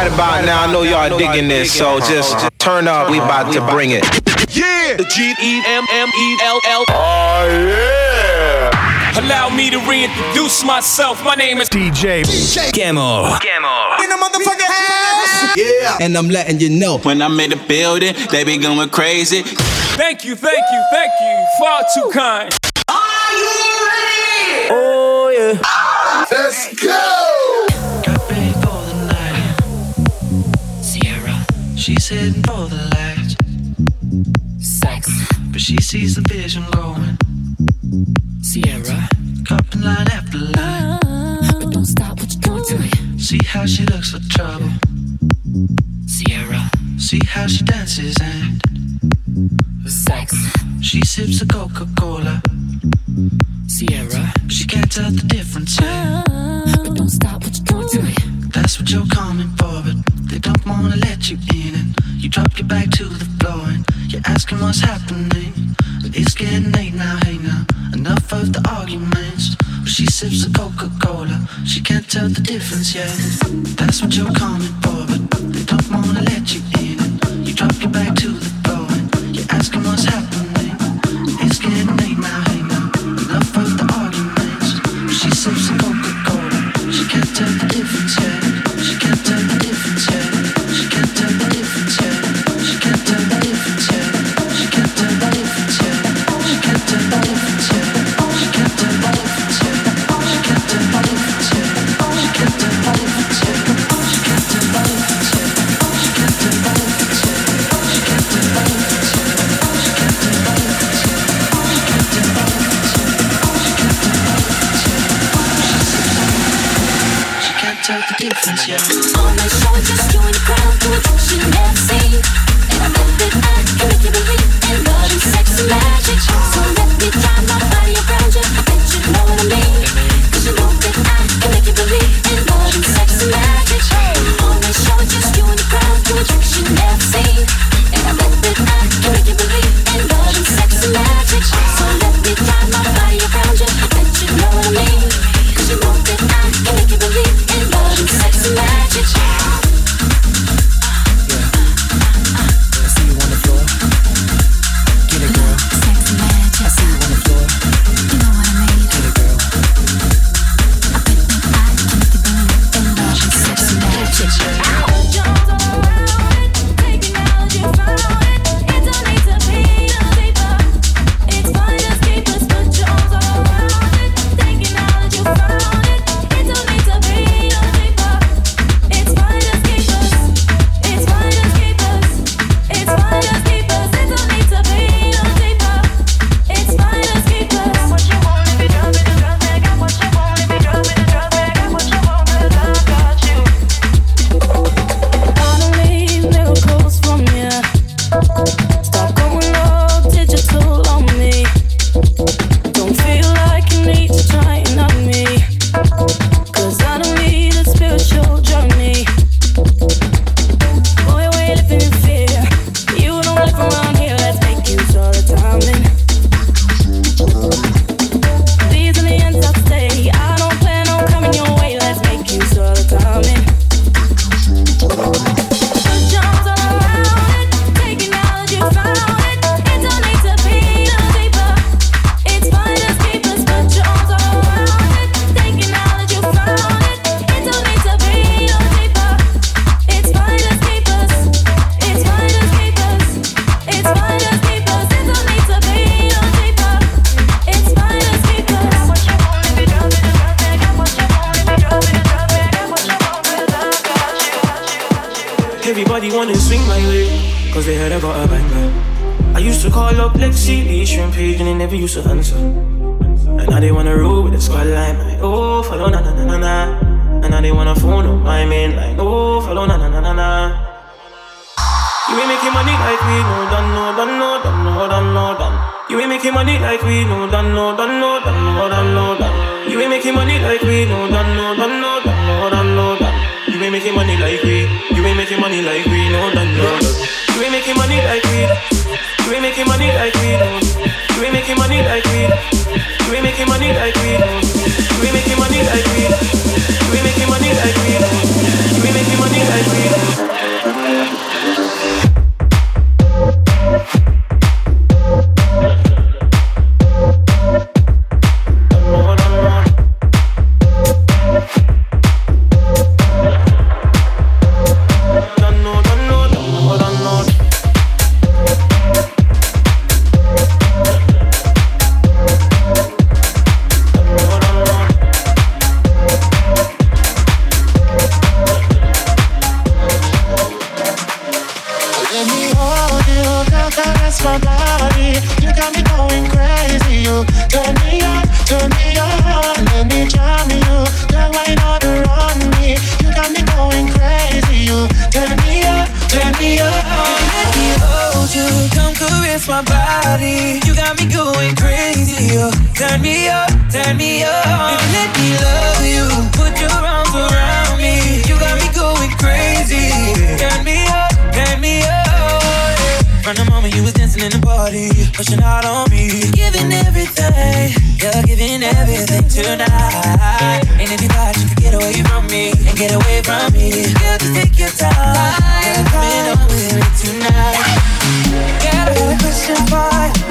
Right about now, I know y'all digging this, so just, just turn up. We about to bring it. Yeah. The G E M M E L L. Oh yeah. Allow me to reintroduce myself. My name is DJ. DJ Camo. Camo. In the motherfucking house. Yeah. And I'm letting you know. When I'm in the building, they be going crazy. Thank you, thank you, thank you. Far too kind. Are you ready? Oh yeah. Let's go. Heading for the lights. Sex. But she sees the vision going. Sierra. Cupping line after line. But don't stop what you're doing to me. See how she looks for trouble. Sierra. See how she dances and. Sex. She sips a Coca Cola. Sierra. She can't tell the difference. But don't stop what you're doing to me. That's what you're coming back to the floor and you're asking what's happening. But it's getting late now, hey now. Enough of the arguments. Well, she sips a Coca Cola, she can't tell the difference yet. That's what you're difference, yeah. On my shoulders, join the crowd, do it, you yeah. Money like we know, done, no, done, no, done, no, done, no, done. You ain't making money like we know, done, no, done, no, done, no, done, no, done. You ain't making money like we. You ain't making money like we, no, done, no, done. You ain't making money like we. You ain't making money like we, no. You ain't making money like we. You ain't making money like we, no. You ain't making money like we. You ain't making money like we, no. You ain't making money like we. against my body. You got me going crazy. Oh. Turn me up, turn me up. And let me love you. Put your arms around me. You got me going crazy. Turn me up, turn me up. From the moment you was dancing in the party, pushing out on me, giving everything, you're giving everything tonight. And if you thought you could get away from me and get away from me, you just take your time. You're coming on with me tonight. Yeah catching fire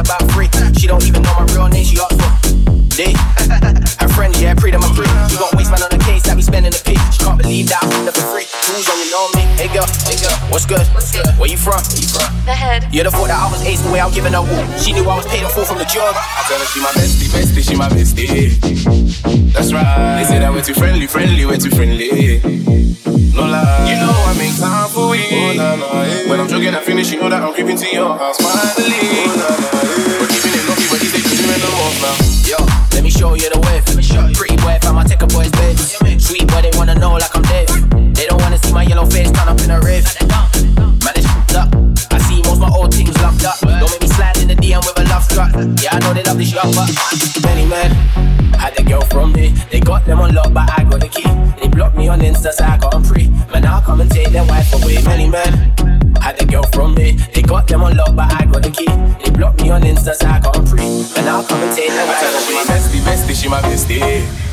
about What's good? What's good? Where you from? Where you from? The head. Yeah, the thought that I was ace the way I'm giving her woo. She knew I was paid a fool from the job. I tell her she my bestie, bestie, she my bestie. That's right. They say that we're too friendly, friendly, we're too friendly. No lie. You know I make time for you. Oh, nah, nah, yeah. When I'm jogging, I finish, you know that I'm creeping to your house finally. Oh, nah, nah, yeah. We're keeping it lucky, but these days do in the walk now. Yo, let me show you the wave. Pretty wave, I'ma take a boy's baby but they wanna know like I'm deaf. They don't wanna see my yellow face turn up in a rave. Man, it's up. I see most my old things locked up. Don't make me slide in the DM with a love struck. Yeah, I know they love this shot, but many men had the girl from me. They got them on lock, but I got the key. They blocked me on Insta, so I got them free. Man, I'll come and take their wife away. Many men had the girl from me. They got them on lock, but I got the key. They blocked me on Insta, so I got them free. Man, I'll come and take their wife away. She my bestie, bestie, she my bestie.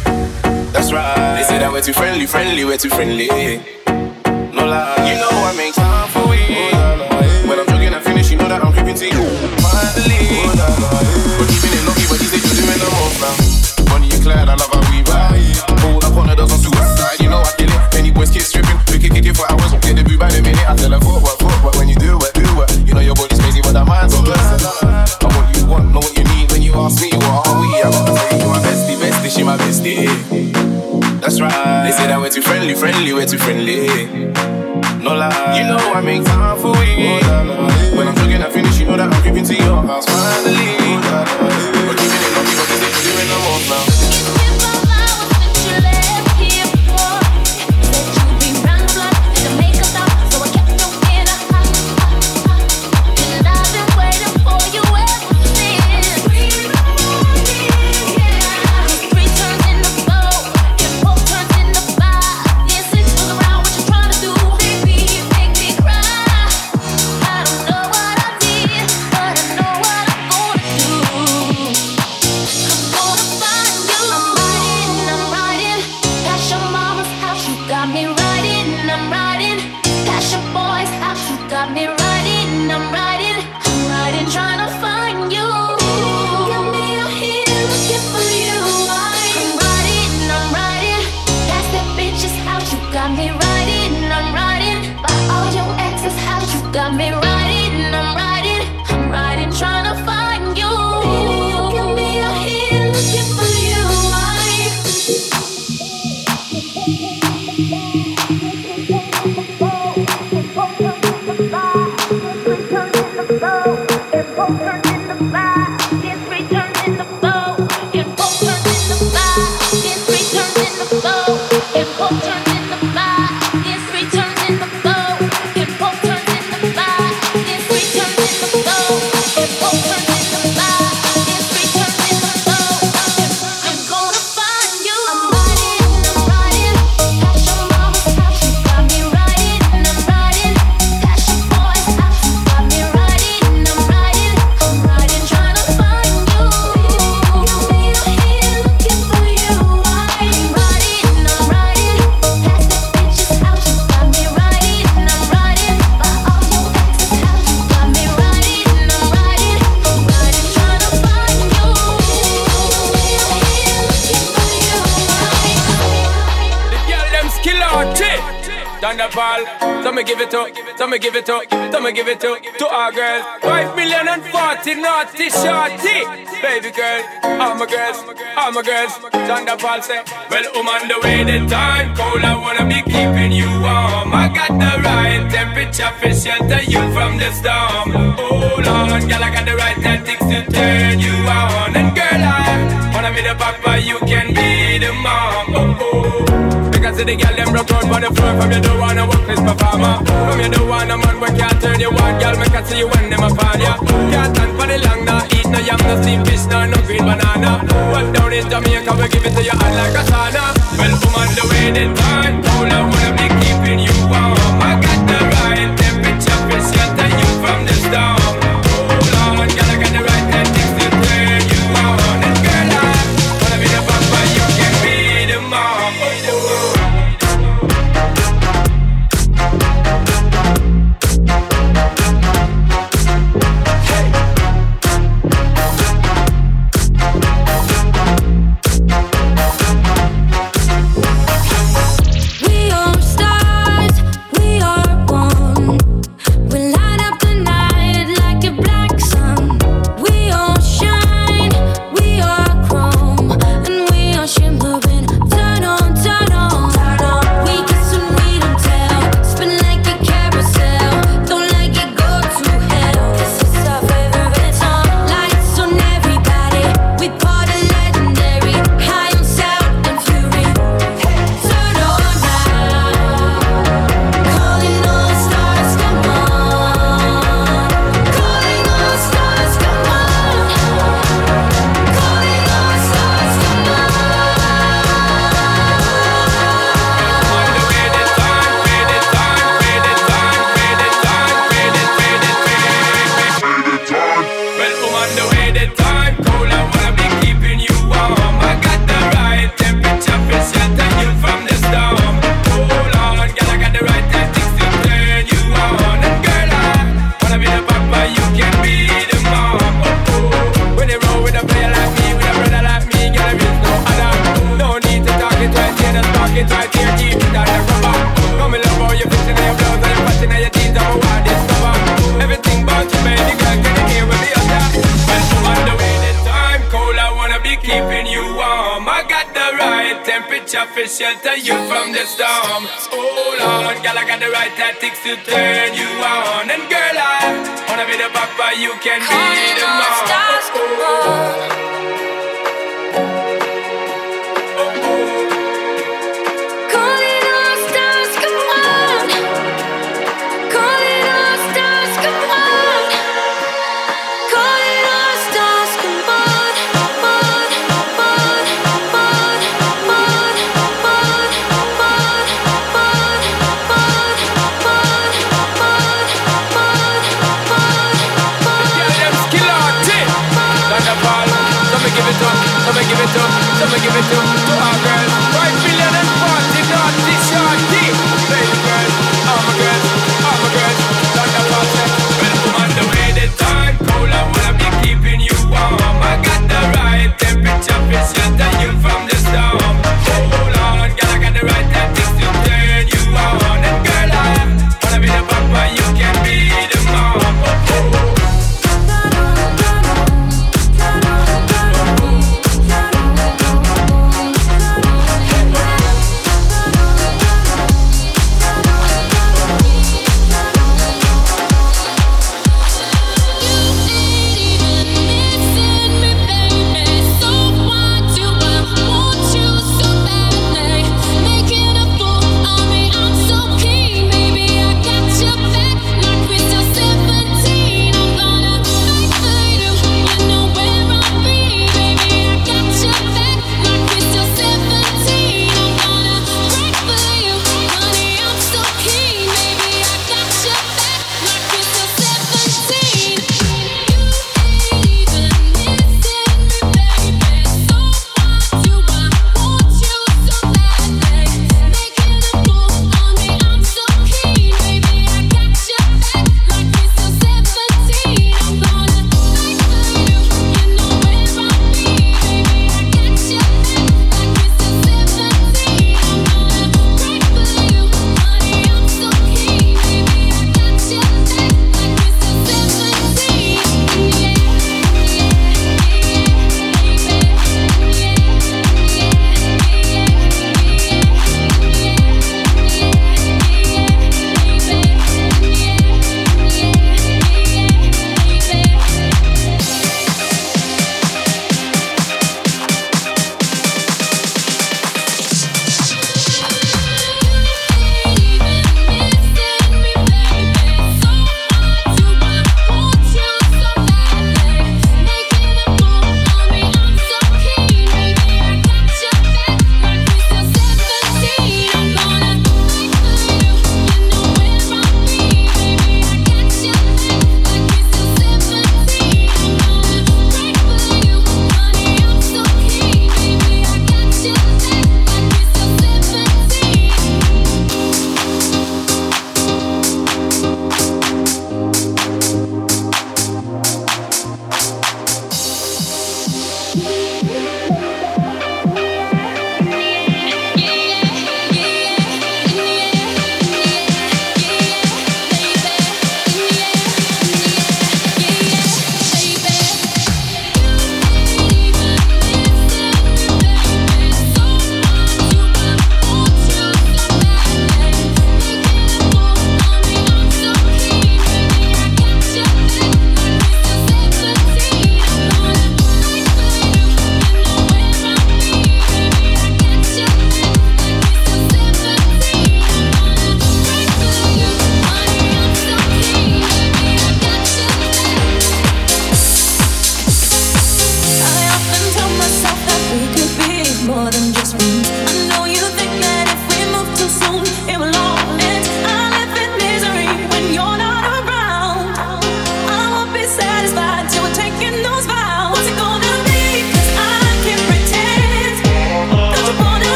That's right. They say that we're too friendly, friendly, we're too friendly. No lie. You know I make time for we. Oh, when I'm jogging, I finish. You know that I'm creeping to you. Finally. Oh, We're keeping it lucky, but these say you're doing the most now. Money and clear, I love how we ride. Pull up on the dozen suicide. You know I kill it. Any boys keep stripping. We can kick it for hours. Get the boo by the minute. I tell her forward. we're too friendly, friendly, we're too friendly. No lie, you know I make time for you. Oh, when I'm talking, I finish, you know that I'm giving to your house finally. Oh, but keeping Thunderball. Tell me give it up, tell me give it up, tell me give it up to our girl. Five million and forty naughty shorty. Baby girl, all my girls, all my girls. Thunderball say, Well, I'm on the way the time cold. I wanna be keeping you warm. I got the right temperature for shelter you from the storm. Hold on, girl, I got the right tactics to turn you on. And girl, I wanna be the papa, you can be the mom see the girl them rock out for the floor. From you do wanna work this performer From you don't wanna man we can't turn you on. Girl, make I see you when them upon ya Can't stand for the long, nah. Eat no yam, no steam fish, no No green banana. What down in Jamaica we give it to you hot like a sauna. Well, woman, the way they turn Cold, I wanna be keeping you warm. I got the right temperature For shelter you from the storm be the papa, you can be the mom. Someone give it to, to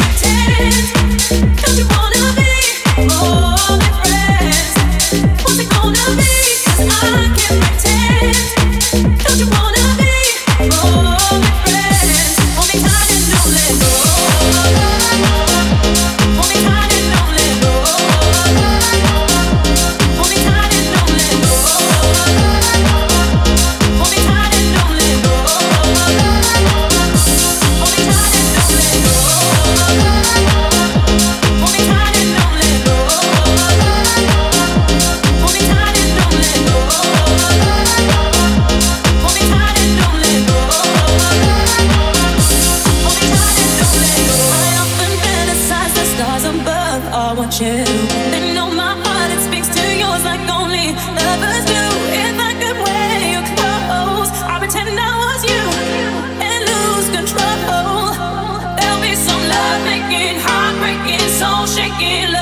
pretend my blood was